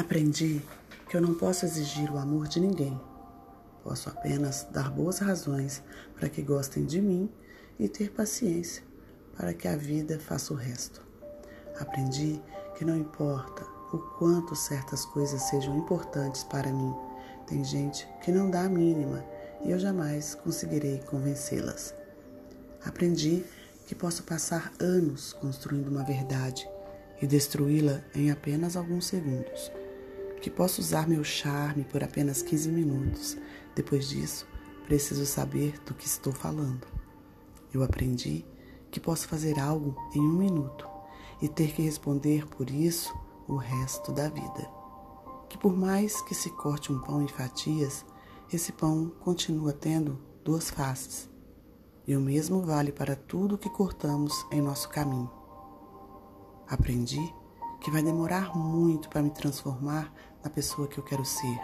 Aprendi que eu não posso exigir o amor de ninguém. Posso apenas dar boas razões para que gostem de mim e ter paciência para que a vida faça o resto. Aprendi que não importa o quanto certas coisas sejam importantes para mim, tem gente que não dá a mínima e eu jamais conseguirei convencê-las. Aprendi que posso passar anos construindo uma verdade e destruí-la em apenas alguns segundos. Que posso usar meu charme por apenas 15 minutos. Depois disso, preciso saber do que estou falando. Eu aprendi que posso fazer algo em um minuto e ter que responder por isso o resto da vida. Que por mais que se corte um pão em fatias, esse pão continua tendo duas faces. E o mesmo vale para tudo que cortamos em nosso caminho. Aprendi que vai demorar muito para me transformar na pessoa que eu quero ser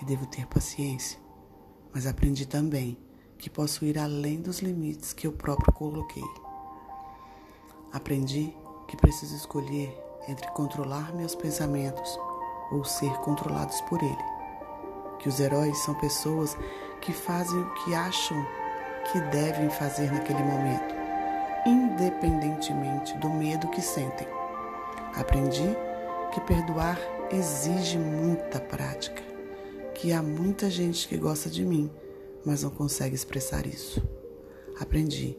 e devo ter paciência. Mas aprendi também que posso ir além dos limites que eu próprio coloquei. Aprendi que preciso escolher entre controlar meus pensamentos ou ser controlados por ele. Que os heróis são pessoas que fazem o que acham que devem fazer naquele momento, independentemente do medo que sentem. Aprendi que perdoar exige muita prática, que há muita gente que gosta de mim, mas não consegue expressar isso. Aprendi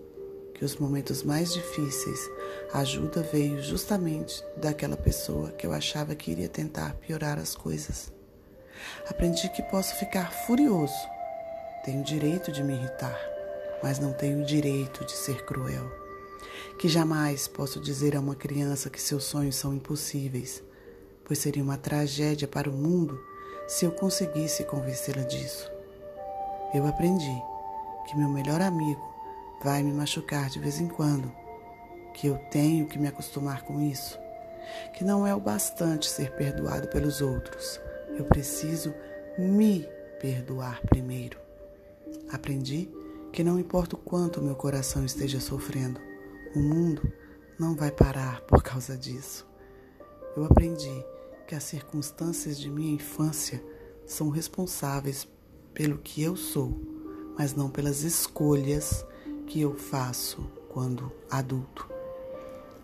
que os momentos mais difíceis, a ajuda veio justamente daquela pessoa que eu achava que iria tentar piorar as coisas. Aprendi que posso ficar furioso, tenho direito de me irritar, mas não tenho direito de ser cruel que jamais posso dizer a uma criança que seus sonhos são impossíveis, pois seria uma tragédia para o mundo se eu conseguisse convencê-la disso. Eu aprendi que meu melhor amigo vai me machucar de vez em quando, que eu tenho que me acostumar com isso, que não é o bastante ser perdoado pelos outros, eu preciso me perdoar primeiro. Aprendi que não importa o quanto meu coração esteja sofrendo, o mundo não vai parar por causa disso. Eu aprendi que as circunstâncias de minha infância são responsáveis pelo que eu sou, mas não pelas escolhas que eu faço quando adulto.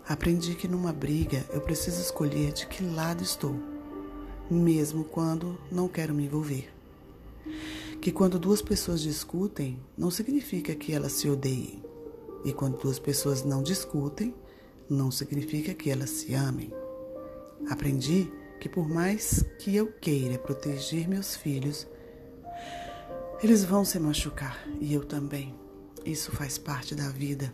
Aprendi que numa briga eu preciso escolher de que lado estou, mesmo quando não quero me envolver. Que quando duas pessoas discutem, não significa que elas se odeiem. E quando duas pessoas não discutem, não significa que elas se amem. Aprendi que por mais que eu queira proteger meus filhos, eles vão se machucar e eu também. Isso faz parte da vida.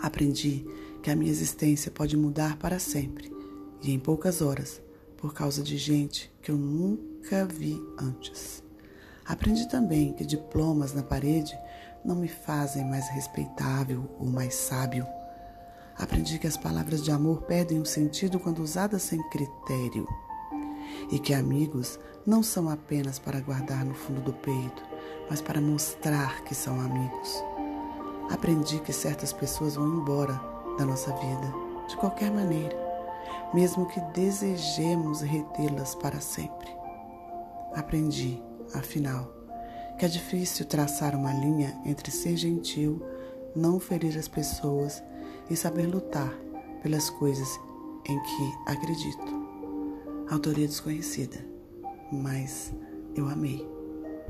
Aprendi que a minha existência pode mudar para sempre e em poucas horas, por causa de gente que eu nunca vi antes. Aprendi também que diplomas na parede não me fazem mais respeitável ou mais sábio. Aprendi que as palavras de amor perdem o sentido quando usadas sem critério e que amigos não são apenas para guardar no fundo do peito, mas para mostrar que são amigos. Aprendi que certas pessoas vão embora da nossa vida de qualquer maneira, mesmo que desejemos retê-las para sempre. Aprendi, afinal, que é difícil traçar uma linha entre ser gentil, não ferir as pessoas e saber lutar pelas coisas em que acredito. Autoria desconhecida, mas eu amei.